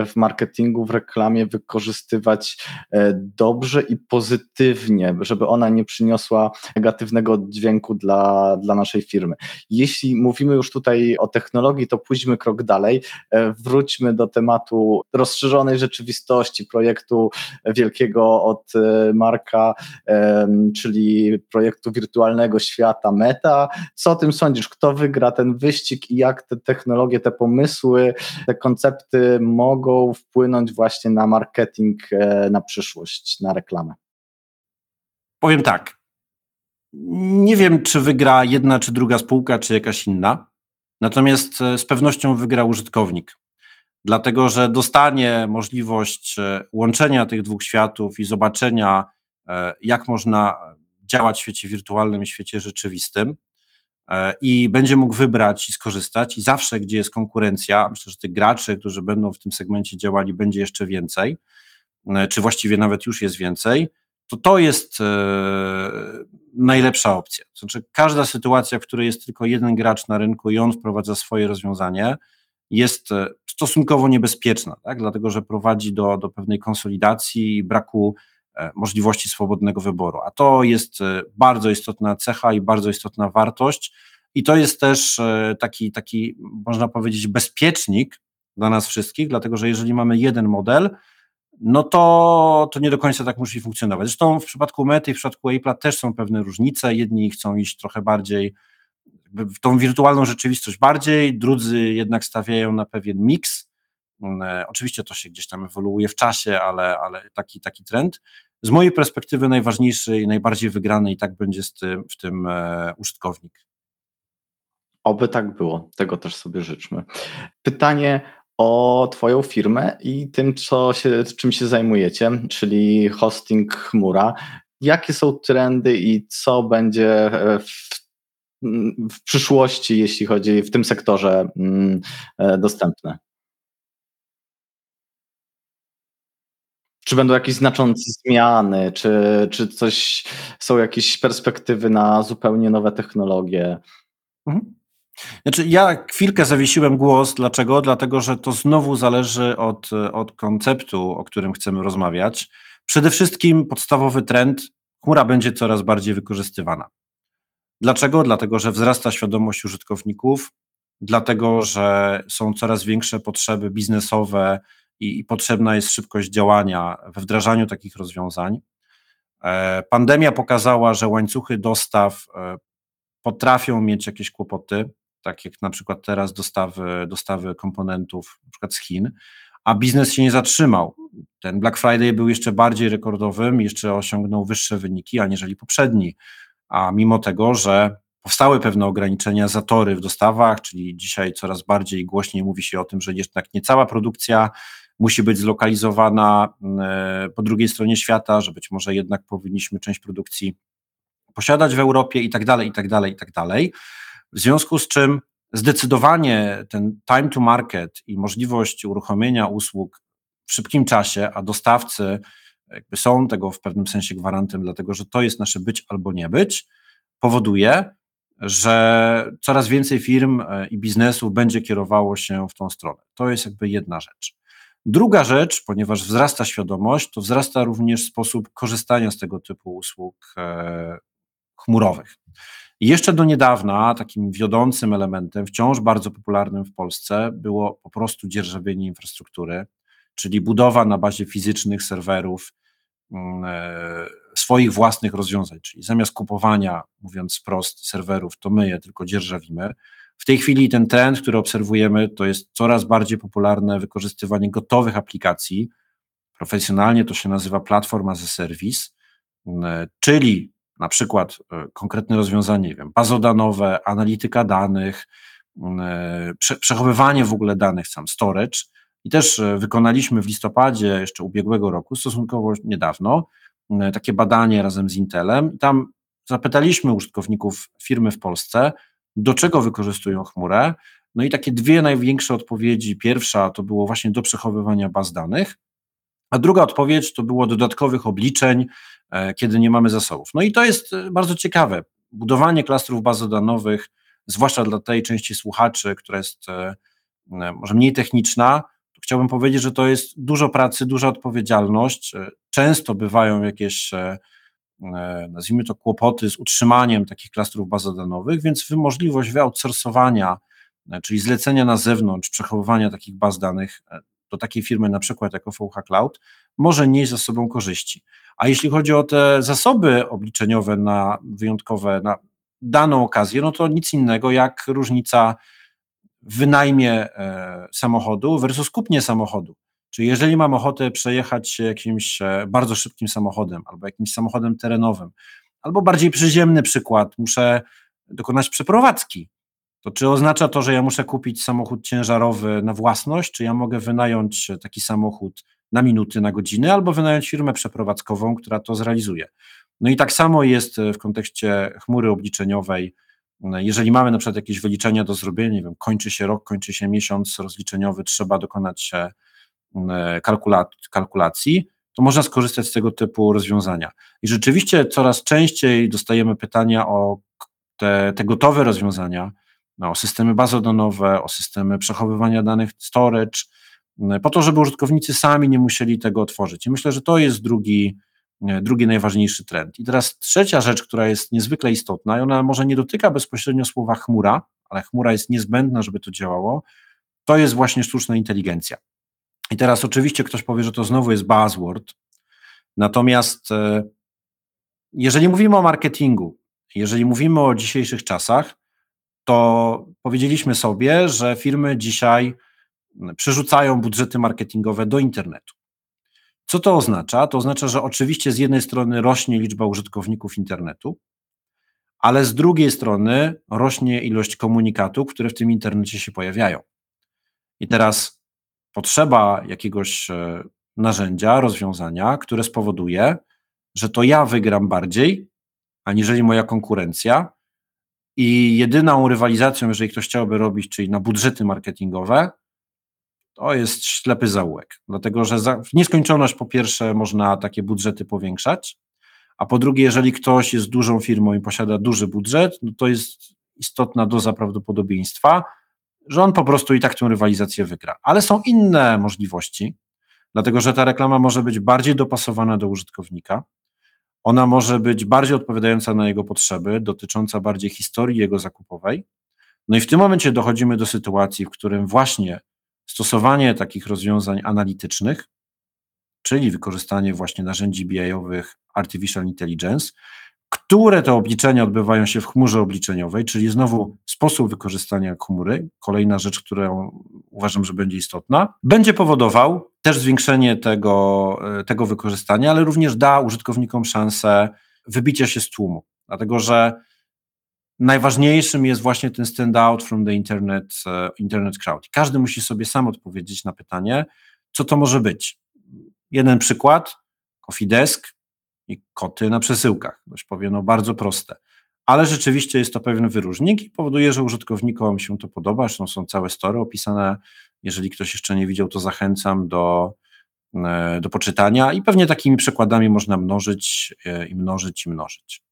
w marketingu, w reklamie wykorzystywać e, dobrze i pozytywnie, żeby ona nie przyniosła negatywnego dźwięku dla, dla naszej firmy. Jeśli mówimy już tutaj o technologii, to pójdźmy krok dalej. E, wróćmy do tematu rozszerzonej rzeczywistości, projektu wielkiego od e, Marka czyli projektu wirtualnego świata Meta. Co o tym sądzisz? Kto wygra ten wyścig i jak te technologie, te pomysły, te koncepty mogą wpłynąć właśnie na marketing e, na przyszłość, na reklamę?
Powiem tak. Nie wiem, czy wygra jedna czy druga spółka, czy jakaś inna. Natomiast e, z pewnością wygra użytkownik dlatego że dostanie możliwość e, łączenia tych dwóch światów i zobaczenia, jak można działać w świecie wirtualnym i świecie rzeczywistym e, i będzie mógł wybrać i skorzystać i zawsze, gdzie jest konkurencja, myślę, że tych graczy, którzy będą w tym segmencie działali, będzie jeszcze więcej, e, czy właściwie nawet już jest więcej, to to jest najlepsza opcja. Znaczy każda sytuacja, w której jest tylko jeden gracz na rynku i on wprowadza swoje rozwiązanie, jest stosunkowo niebezpieczna, tak? dlatego że prowadzi do, do pewnej konsolidacji i braku E, możliwości swobodnego wyboru. A to jest e, bardzo istotna cecha i bardzo istotna wartość. I to jest też e, taki, taki, można powiedzieć, bezpiecznik dla nas wszystkich, dlatego że jeżeli mamy jeden model, no to, to nie do końca tak musi funkcjonować. Zresztą w przypadku Mety i w przypadku Apple'a też są pewne różnice. Jedni chcą iść trochę bardziej w tą wirtualną rzeczywistość bardziej, drudzy jednak stawiają na pewien miks. Oczywiście to się gdzieś tam ewoluuje w czasie, ale, ale taki, taki trend z mojej perspektywy najważniejszy i najbardziej wygrany i tak będzie z tym, w tym e, użytkownik.
Oby tak było, tego też sobie życzmy. Pytanie o Twoją firmę i tym, co się, czym się zajmujecie, czyli hosting chmura. Jakie są trendy i co będzie e, w, w przyszłości, jeśli chodzi w tym sektorze mm, e, dostępne? Czy będą jakieś znaczące zmiany, czy, czy coś, są jakieś perspektywy na zupełnie nowe technologie?
Mhm. Znaczy, ja chwilkę zawiesiłem głos. Dlaczego? Dlatego, że to znowu zależy od, od konceptu, o którym chcemy rozmawiać. Przede wszystkim podstawowy trend, chmura będzie coraz bardziej wykorzystywana. Dlaczego? Dlatego, że wzrasta świadomość użytkowników, dlatego, że są coraz większe potrzeby biznesowe, i, i potrzebna jest szybkość działania we wdrażaniu takich rozwiązań. E, pandemia pokazała, że łańcuchy dostaw e, potrafią mieć jakieś kłopoty, tak jak na przykład teraz dostawy, dostawy komponentów na przykład z Chin, a biznes się nie zatrzymał. Ten Black Friday był jeszcze bardziej rekordowym, jeszcze osiągnął wyższe wyniki aniżeli poprzedni, a mimo tego, że powstały pewne ograniczenia, zatory w dostawach, czyli dzisiaj coraz bardziej głośniej mówi się o tym, że jednak nie produkcja musi być zlokalizowana e, po drugiej stronie świata, że być może jednak powinniśmy część produkcji posiadać w Europie i tak dalej, i tak dalej, i tak dalej. W związku z czym zdecydowanie ten time to market i możliwość uruchomienia usług w szybkim czasie, a dostawcy są tego w pewnym sensie gwarantem, dlatego że to jest nasze być albo nie być, powoduje, że coraz więcej firm e, i biznesów będzie kierowało się w tą stronę. To jest jakby jedna rzecz. Druga rzecz, ponieważ wzrasta świadomość, to wzrasta również sposób korzystania z tego typu usług e, chmurowych. I jeszcze do niedawna takim wiodącym elementem, wciąż bardzo popularnym w Polsce, było po prostu dzierżawienie infrastruktury, czyli budowa na bazie fizycznych serwerów mm, e, swoich własnych rozwiązań, czyli zamiast kupowania, mówiąc wprost, serwerów, to my je tylko dzierżawimy. W tej chwili ten trend, który obserwujemy, to jest coraz bardziej popularne wykorzystywanie gotowych aplikacji. Profesjonalnie to się nazywa platforma as a service, czyli na przykład e, konkretne rozwiązanie, nie wiem, bazodanowe, analityka danych, prze, przechowywanie w ogóle danych, sam storage. I też e, wykonaliśmy w listopadzie jeszcze ubiegłego roku, stosunkowo niedawno, takie badanie razem z Intelem. Tam zapytaliśmy użytkowników firmy w Polsce, do czego wykorzystują chmurę. No i takie dwie największe odpowiedzi. Pierwsza to było właśnie do przechowywania baz danych, A druga odpowiedź to było dodatkowych obliczeń, e, kiedy nie mamy zasobów. No i to jest e, bardzo ciekawe. Budowanie klastrów bazodanowych, zwłaszcza dla tej części słuchaczy, która jest może mniej techniczna, chciałbym powiedzieć, że to jest dużo pracy, duża odpowiedzialność. Często bywają jakieś E, nazwijmy to, kłopoty z utrzymaniem takich klastrów bazodanowych, więc możliwość wyoutsourcowania, e, czyli zlecenia na zewnątrz, przechowywania takich baz danych e, do takiej firmy na przykład jako VH Cloud może nieść za sobą korzyści. A jeśli chodzi o te zasoby obliczeniowe na wyjątkowe, na daną okazję, no to nic innego jak różnica w wynajmie samochodu versus kupnie samochodu. Czyli jeżeli mam ochotę przejechać się jakimś e, bardzo szybkim samochodem albo jakimś samochodem terenowym, albo bardziej przyziemny przykład, muszę dokonać przeprowadzki, to czy oznacza to, że ja muszę kupić samochód ciężarowy na własność, czy ja mogę wynająć taki samochód na minuty, na godziny, albo wynająć firmę przeprowadzkową, która to zrealizuje. No i tak samo jest w kontekście chmury obliczeniowej. Jeżeli mamy na przykład jakieś wyliczenia do zrobienia, nie wiem, kończy się rok, kończy się miesiąc rozliczeniowy, trzeba dokonać E, kalkulacji, to można skorzystać z tego typu rozwiązania. I rzeczywiście coraz częściej dostajemy pytania o te, te gotowe rozwiązania, no, o systemy bazodanowe, o systemy przechowywania danych storage, po to, żeby użytkownicy sami nie musieli tego otworzyć. I myślę, że to jest drugi, e, drugi najważniejszy trend. I teraz trzecia rzecz, która jest niezwykle istotna, i ona może nie dotyka bezpośrednio słowa chmura, ale chmura jest niezbędna, żeby to działało, to jest właśnie sztuczna inteligencja. I teraz oczywiście ktoś powie, że to znowu jest buzzword, natomiast e, jeżeli mówimy o marketingu, jeżeli mówimy o dzisiejszych czasach, to powiedzieliśmy sobie, że firmy dzisiaj przerzucają budżety marketingowe do internetu. Co to oznacza? To oznacza, że oczywiście z jednej strony rośnie liczba użytkowników internetu, ale z drugiej strony rośnie ilość komunikatów, które w tym internecie się pojawiają. I teraz potrzeba jakiegoś e, narzędzia, rozwiązania, które spowoduje, że to ja wygram bardziej, aniżeli moja konkurencja. I jedyną rywalizacją, jeżeli ktoś chciałby robić, czyli na budżety marketingowe, to jest ślepy zaułek. Dlatego, że w nieskończoność po pierwsze można takie budżety powiększać, a po drugie, jeżeli ktoś jest dużą firmą i posiada duży budżet, no to jest istotna doza prawdopodobieństwa, że on po prostu i tak tę rywalizację wygra. Ale są inne możliwości, dlatego że ta reklama może być bardziej dopasowana do użytkownika, ona może być bardziej odpowiadająca na jego potrzeby, dotycząca bardziej historii jego zakupowej. No i w tym momencie dochodzimy do sytuacji, w którym właśnie stosowanie takich rozwiązań analitycznych, czyli wykorzystanie właśnie narzędzi BI-owych Artificial Intelligence, które te obliczenia odbywają się w chmurze obliczeniowej, czyli znowu sposób wykorzystania chmury, kolejna rzecz, którą uważam, że będzie istotna, będzie powodował też zwiększenie tego, e, tego wykorzystania, ale również da użytkownikom szansę wybicia się z tłumu, dlatego że najważniejszym jest właśnie ten stand out from the internet, e, internet crowd. Każdy musi sobie sam odpowiedzieć na pytanie, co to może być. Jeden przykład, Coffee Desk, i koty na przesyłkach. Ktoś powie, no bardzo proste. Ale rzeczywiście jest to pewien wyróżnik i powoduje, że użytkownikom się to podoba. Zresztą są całe story opisane. Jeżeli ktoś jeszcze nie widział, to zachęcam do, e, do poczytania i pewnie takimi przykładami można mnożyć e, i mnożyć i mnożyć.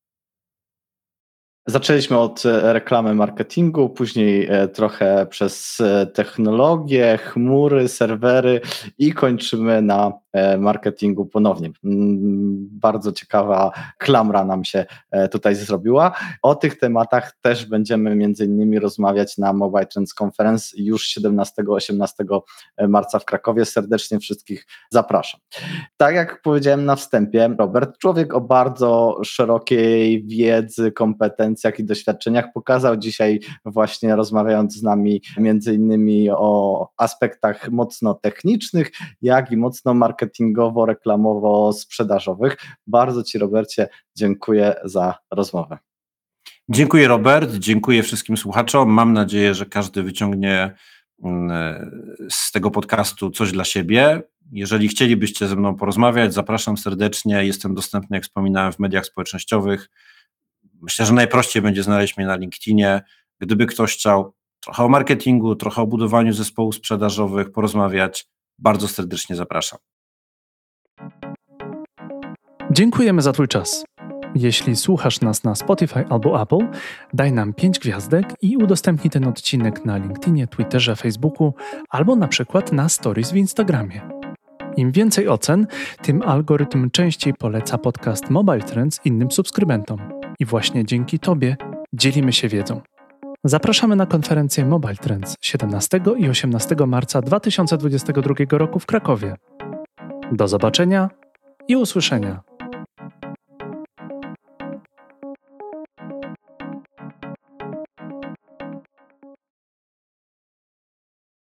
Zaczęliśmy od e, reklamy marketingu, później trochę przez technologię, chmury, serwery i kończymy na marketingu ponownie. Mm, bardzo ciekawa klamra nam się tutaj zrobiła. O tych tematach też będziemy między innymi rozmawiać na Mobile Trends Conference już 17-18 marca w Krakowie. Serdecznie wszystkich zapraszam. Tak jak powiedziałem na wstępie, Robert, człowiek o bardzo szerokiej wiedzy, kompetencjach i doświadczeniach pokazał dzisiaj właśnie rozmawiając z nami między innymi o aspektach mocno technicznych, jak i mocno marketingowo, reklamowo, sprzedażowych. Bardzo Ci Robercie dziękuję za rozmowę.
Dziękuję Robert, dziękuję wszystkim słuchaczom. Mam nadzieję, że każdy wyciągnie mm, z tego podcastu coś dla siebie. Jeżeli chcielibyście ze mną porozmawiać, zapraszam serdecznie. Jestem dostępny, jak wspominałem, w mediach społecznościowych. Myślę, że najprościej będzie znaleźć mnie na LinkedInie. Gdyby ktoś chciał trochę o marketingu, trochę o budowaniu zespołów sprzedażowych porozmawiać, bardzo serdecznie zapraszam.
Dziękujemy za Twój czas. Jeśli słuchasz nas na Spotify albo Apple, daj nam 5 gwiazdek i udostępnij ten odcinek na LinkedInie, Twitterze, Facebooku albo na przykład na Stories w Instagramie. Im więcej ocen, tym algorytm częściej poleca podcast Mobile Trends innym subskrybentom. I właśnie dzięki Tobie dzielimy się wiedzą. Zapraszamy na konferencję Mobile Trends 17 i 18 marca 2022 roku w Krakowie. Do zobaczenia i usłyszenia.